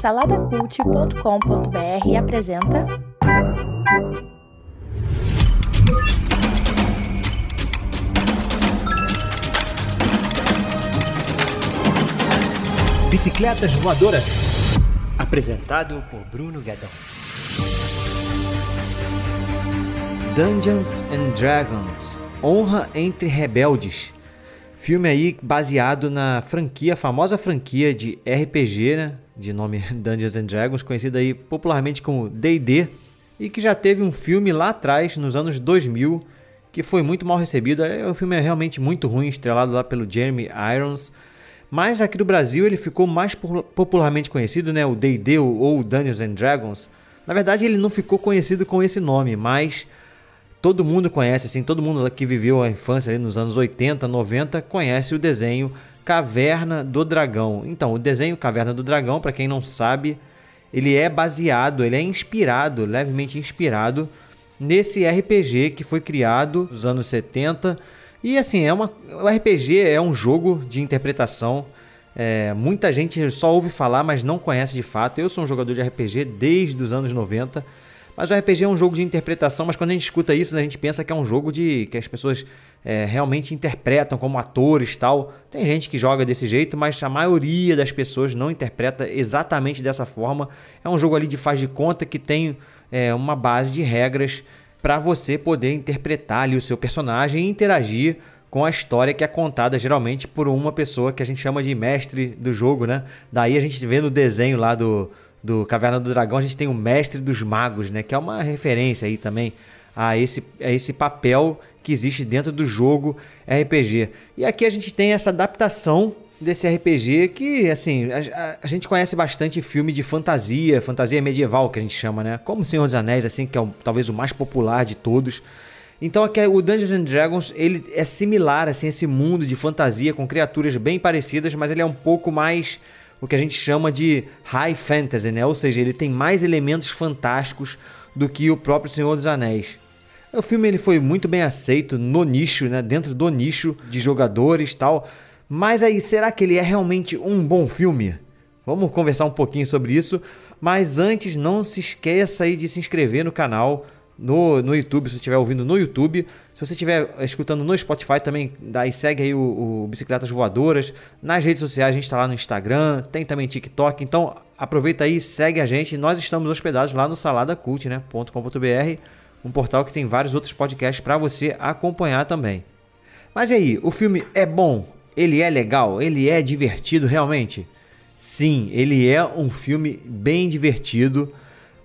Saladacult.com.br apresenta. Bicicletas Voadoras. Apresentado por Bruno Guedão. Dungeons and Dragons Honra entre Rebeldes. Filme aí baseado na franquia, a famosa franquia de RPG, né? De nome Dungeons and Dragons, conhecida aí popularmente como D&D, e que já teve um filme lá atrás, nos anos 2000, que foi muito mal recebido. É, o filme é realmente muito ruim, estrelado lá pelo Jeremy Irons. Mas aqui no Brasil ele ficou mais popularmente conhecido, né? O D&D ou Dungeons and Dragons. Na verdade ele não ficou conhecido com esse nome, mas todo mundo conhece, assim, todo mundo que viveu a infância ali nos anos 80, 90 conhece o desenho Caverna do Dragão. Então, o desenho Caverna do Dragão, para quem não sabe, ele é baseado, ele é inspirado, levemente inspirado nesse RPG que foi criado nos anos 70. E assim, é uma, o RPG é um jogo de interpretação. É, muita gente só ouve falar, mas não conhece de fato. Eu sou um jogador de RPG desde os anos 90 mas o RPG é um jogo de interpretação, mas quando a gente escuta isso, a gente pensa que é um jogo de que as pessoas é, realmente interpretam como atores tal. Tem gente que joga desse jeito, mas a maioria das pessoas não interpreta exatamente dessa forma. É um jogo ali de faz de conta que tem é, uma base de regras para você poder interpretar ali o seu personagem e interagir com a história que é contada geralmente por uma pessoa que a gente chama de mestre do jogo, né? Daí a gente vê no desenho lá do, do Caverna do Dragão, a gente tem o Mestre dos Magos, né? Que é uma referência aí também a esse, a esse papel que existe dentro do jogo RPG. E aqui a gente tem essa adaptação desse RPG que, assim, a, a, gente conhece bastante filme de fantasia, fantasia medieval que a gente chama, né? Como Senhor dos Anéis, assim, que é o, talvez o mais popular de todos. Então aqui o Dungeons and Dragons, ele é similar, assim, esse mundo de fantasia com criaturas bem parecidas, mas ele é um pouco mais o que a gente chama de high fantasy, né? Ou seja, ele tem mais elementos fantásticos do que o próprio Senhor dos Anéis. O filme ele foi muito bem aceito no nicho, né? Dentro do nicho de jogadores tal. Mas aí, será que ele é realmente um bom filme? Vamos conversar um pouquinho sobre isso. Mas antes, não se esqueça aí de se inscrever no canal, no, no YouTube, se você estiver ouvindo no YouTube. Se você estiver escutando no Spotify também, daí segue aí o, o, Bicicletas Voadoras. Nas redes sociais a gente está lá no Instagram, tem também TikTok. Então aproveita aí, segue a gente. Nós estamos hospedados lá no saladacult.com.br, né, um portal que tem vários outros podcasts para você acompanhar também. Mas e aí, o filme é bom? Ele é legal? Ele é divertido realmente? Sim, ele é um filme bem divertido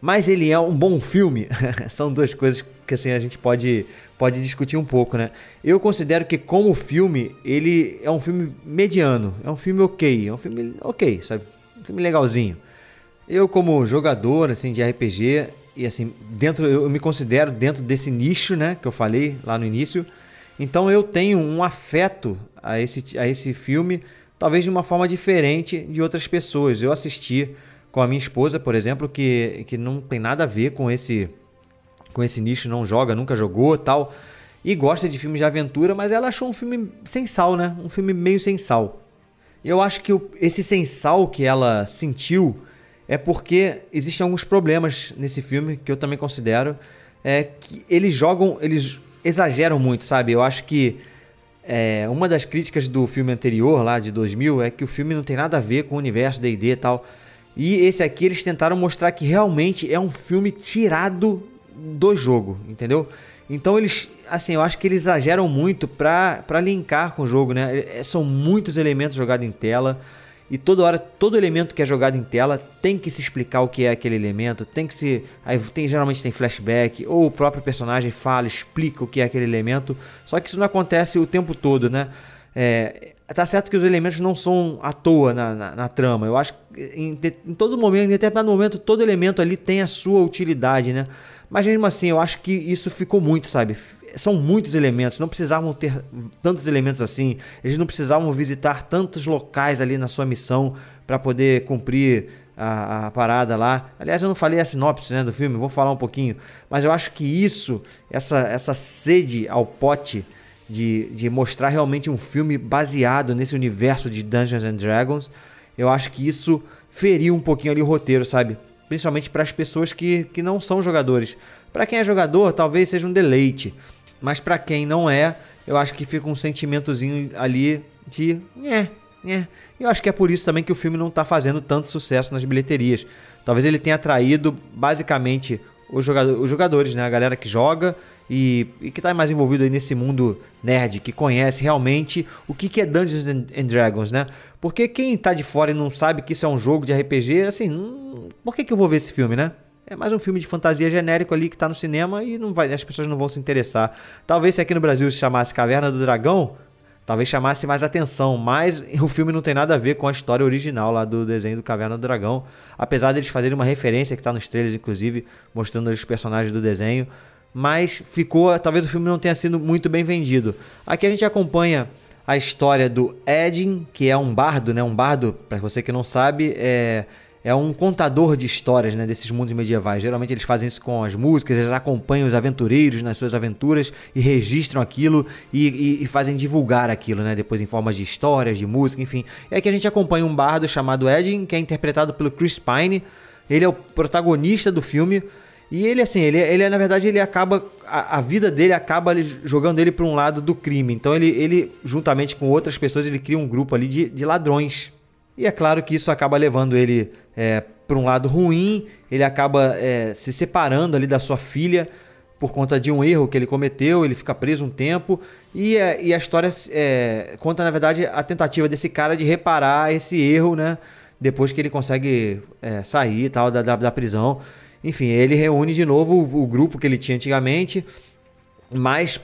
mas ele é um bom filme. São duas coisas que assim a gente pode pode discutir um pouco, né? Eu considero que como filme ele é um filme mediano, é um filme ok, é um filme ok, sabe? Um filme legalzinho. Eu como jogador assim de RPG e assim dentro eu me considero dentro desse nicho, né? Que eu falei lá no início. Então eu tenho um afeto a esse a esse filme, talvez de uma forma diferente de outras pessoas. Eu assisti com a minha esposa, por exemplo, que, que não tem nada a ver com esse com esse nicho, não joga, nunca jogou, tal, e gosta de filmes de aventura, mas ela achou um filme sem sal, né? Um filme meio sem sal. Eu acho que esse sem sal que ela sentiu é porque existem alguns problemas nesse filme que eu também considero é que eles jogam, eles exageram muito, sabe? Eu acho que é, uma das críticas do filme anterior, lá de 2000, é que o filme não tem nada a ver com o universo D&D e tal. E esse aqui eles tentaram mostrar que realmente é um filme tirado do jogo, entendeu? Então eles, assim, eu acho que eles exageram muito para linkar com o jogo, né? É, são muitos elementos jogados em tela e toda hora todo elemento que é jogado em tela tem que se explicar o que é aquele elemento, tem que se, aí tem geralmente tem flashback ou o próprio personagem fala, explica o que é aquele elemento. Só que isso não acontece o tempo todo, né? É, tá certo que os elementos não são à toa na, na, na trama. Eu acho que em, em, todo momento, em determinado momento, todo elemento ali tem a sua utilidade, né? Mas mesmo assim, eu acho que isso ficou muito, sabe? São muitos elementos, não precisavam ter tantos elementos assim. Eles não precisavam visitar tantos locais ali na sua missão para poder cumprir a, a, parada lá. Aliás, eu não falei a sinopse né, do filme, vou falar um pouquinho. Mas eu acho que isso, essa, essa sede ao pote de, de mostrar realmente um filme baseado nesse universo de Dungeons and Dragons. Eu acho que isso feriu um pouquinho ali o roteiro, sabe? Principalmente para as pessoas que, que não são jogadores. Para quem é jogador, talvez seja um deleite, mas para quem não é, eu acho que fica um sentimentozinho ali de, é, é. Eu acho que é por isso também que o filme não está fazendo tanto sucesso nas bilheterias. Talvez ele tenha atraído basicamente os, jogador, os jogadores, né? A galera que joga e, e que está mais envolvido aí nesse mundo nerd, que conhece realmente o que, que é Dungeons and Dragons, né? Porque quem está de fora e não sabe que isso é um jogo de RPG, assim, hum, por que, que eu vou ver esse filme, né? É mais um filme de fantasia genérico ali que está no cinema e não vai, as pessoas não vão se interessar. Talvez se aqui no Brasil se chamasse Caverna do Dragão, talvez chamasse mais atenção, mas o filme não tem nada a ver com a história original lá do desenho do Caverna do Dragão, apesar deles fazerem uma referência que está nos trailers, inclusive, mostrando os personagens do desenho mas ficou, talvez o filme não tenha sido muito bem vendido. Aqui a gente acompanha a história do Edin, que é um bardo, né? Um bardo, para você que não sabe, é, é um contador de histórias, né? Desses mundos medievais. Geralmente eles fazem isso com as músicas, eles acompanham os aventureiros nas suas aventuras e registram aquilo e, e, e fazem divulgar aquilo, né? Depois em formas de histórias, de música, enfim. E aqui a gente acompanha um bardo chamado Edin, que é interpretado pelo Chris Pine. Ele é o protagonista do filme. E ele, assim, ele, ele na verdade, ele acaba. A, a vida dele acaba jogando ele para um lado do crime. Então, ele, ele, juntamente com outras pessoas, ele cria um grupo ali de, de ladrões. E é claro que isso acaba levando ele é, para um lado ruim, ele acaba é, se separando ali da sua filha por conta de um erro que ele cometeu, ele fica preso um tempo. E, é, e a história é, conta, na verdade, a tentativa desse cara de reparar esse erro, né? Depois que ele consegue é, sair tal da, da, da prisão. Enfim, ele reúne de novo o, o grupo que ele tinha antigamente, mas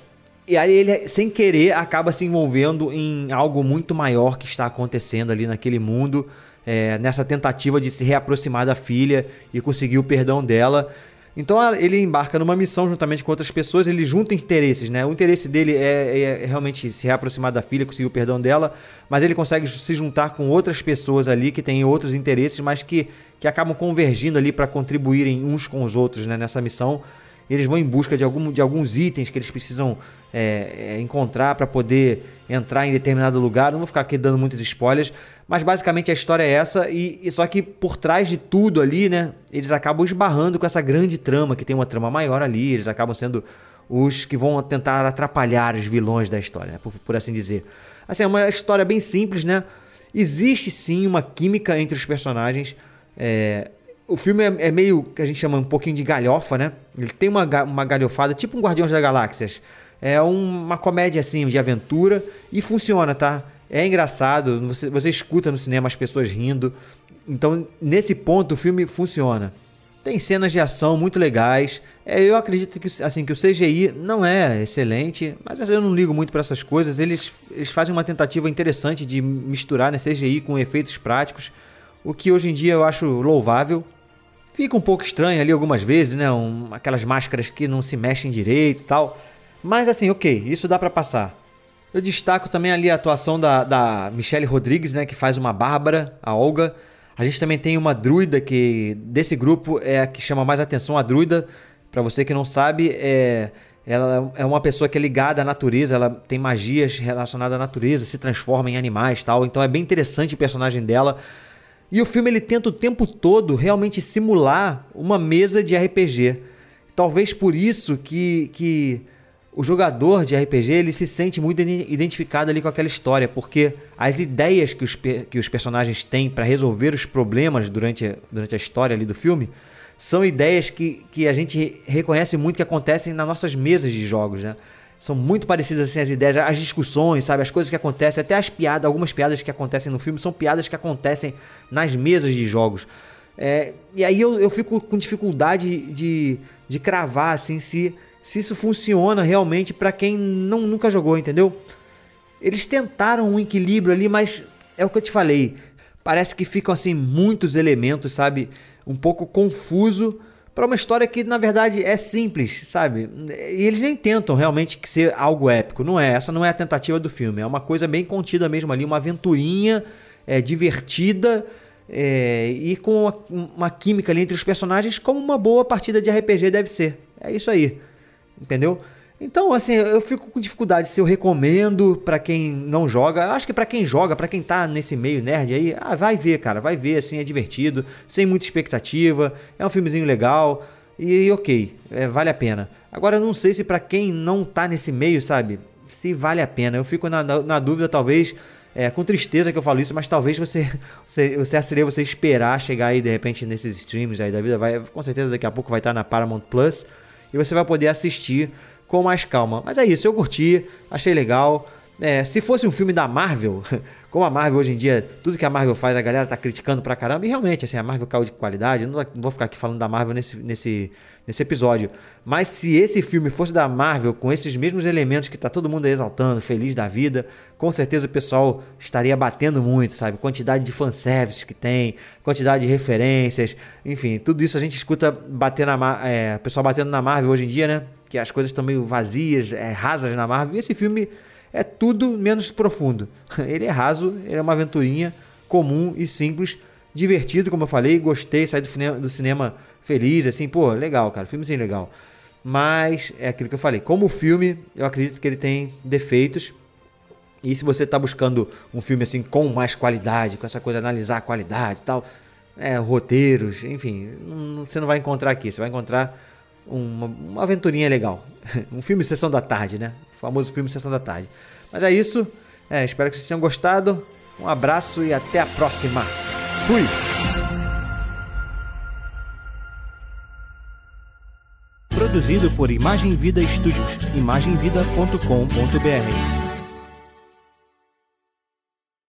e aí ele, sem querer, acaba se envolvendo em algo muito maior que está acontecendo ali naquele mundo, é, nessa tentativa de se reaproximar da filha e conseguir o perdão dela. Então ele embarca numa missão juntamente com outras pessoas, ele junta interesses, né? O interesse dele é, é, realmente se reaproximar da filha, conseguir o perdão dela, mas ele consegue se juntar com outras pessoas ali que têm outros interesses, mas que, que acabam convergindo ali para contribuírem uns com os outros né, nessa missão. Eles vão em busca de, algum, de alguns itens que eles precisam é, é encontrar para poder entrar em determinado lugar. Não vou ficar aqui dando muitos spoilers, mas basicamente a história é essa, e, e, só que por trás de tudo ali, né, eles acabam esbarrando com essa grande trama, que tem uma trama maior ali, eles acabam sendo os que vão tentar atrapalhar os vilões da história, né, por, por, assim dizer. Assim, é uma história bem simples, né? Existe sim uma química entre os personagens. É, o filme é, é, meio que a gente chama um pouquinho de galhofa, né? Ele tem uma, uma galhofada, tipo um Guardiões da Galáxias. É uma comédia assim de aventura e funciona, tá? É engraçado, você, você escuta no cinema as pessoas rindo. Então, nesse ponto, o filme funciona. Tem cenas de ação muito legais. É, eu acredito que, assim, que o CGI não é excelente, mas eu não ligo muito para essas coisas. Eles, eles fazem uma tentativa interessante de misturar né, CGI com efeitos práticos, o que hoje em dia eu acho louvável. Fica um pouco estranho ali algumas vezes, né? Um, aquelas máscaras que não se mexem direito e tal. Mas assim, ok, isso dá para passar. Eu destaco também ali a atuação da, da Michelle Rodrigues, né, que faz uma Bárbara, a Olga. A gente também tem uma druida que desse grupo é a que chama mais atenção. A druida, para você que não sabe, é ela é uma pessoa que é ligada à natureza, ela tem magias relacionadas à natureza, se transforma em animais, tal. Então é bem interessante o personagem dela. E o filme ele tenta o tempo todo realmente simular uma mesa de RPG. Talvez por isso que, que o jogador de RPG ele se sente muito identificado ali com aquela história, porque as ideias que os, que os personagens têm para resolver os problemas durante, durante a história ali do filme são ideias que, que a gente reconhece muito que acontecem nas nossas mesas de jogos, né? São muito parecidas assim as ideias, as discussões, sabe? As coisas que acontecem, até as piadas, algumas piadas que acontecem no filme são piadas que acontecem nas mesas de jogos. É, e aí eu, eu fico com dificuldade de, de cravar assim se se isso funciona realmente para quem não, nunca jogou, entendeu? Eles tentaram um equilíbrio ali, mas é o que eu te falei. Parece que ficam assim muitos elementos, sabe? Um pouco confuso para uma história que na verdade é simples, sabe? E eles nem tentam realmente ser algo épico, não é? Essa não é a tentativa do filme, é uma coisa bem contida mesmo ali, uma aventurinha é, divertida é, e com uma, uma química ali entre os personagens, como uma boa partida de RPG deve ser. É isso aí entendeu? Então, assim, eu fico com dificuldade se eu recomendo para quem não joga. Acho que para quem joga, para quem tá nesse meio nerd aí, ah, vai ver, cara, vai ver, assim, é divertido, sem muita expectativa, é um filmezinho legal e ok, é, vale a pena. Agora, eu não sei se para quem não tá nesse meio, sabe, se vale a pena. Eu fico na, na, dúvida, talvez, é, com tristeza que eu falo isso, mas talvez você, você, você seria você esperar chegar aí de repente nesses streams aí da vida, vai, com certeza daqui a pouco vai estar na Paramount Plus e você vai poder assistir com mais calma. Mas é isso, eu curti, achei legal. É, se fosse um filme da Marvel, como a Marvel hoje em dia, tudo que a Marvel faz, a galera tá criticando pra caramba, e realmente, assim, a Marvel caiu de qualidade, não vou ficar aqui falando da Marvel nesse, nesse, nesse episódio. Mas se esse filme fosse da Marvel, com esses mesmos elementos que tá todo mundo exaltando, feliz da vida, com certeza o pessoal estaria batendo muito, sabe? Quantidade de fanservice que tem, quantidade de referências, enfim, tudo isso a gente escuta bater na, é, pessoal batendo na Marvel hoje em dia, né? Que as coisas estão meio vazias, é, rasas na Marvel. E esse filme é tudo menos profundo. Ele é raso, ele é uma aventurinha comum e simples, divertido, como eu falei. Gostei, saí do cinema, do cinema feliz, assim, pô, legal, cara, filmezinho legal. Mas é aquilo que eu falei. Como filme, eu acredito que ele tem defeitos. E se você está buscando um filme assim com mais qualidade, com essa coisa de analisar a qualidade e tal, é, roteiros, enfim, você não vai encontrar aqui. Você vai encontrar uma, uma aventurinha legal. um filme Sessão da Tarde, né? O famoso filme Sessão da Tarde. Mas é isso. É, espero que vocês tenham gostado. Um abraço e até a próxima. Fui! Produzido por Imagem Vida Studios. imagemvida.com.br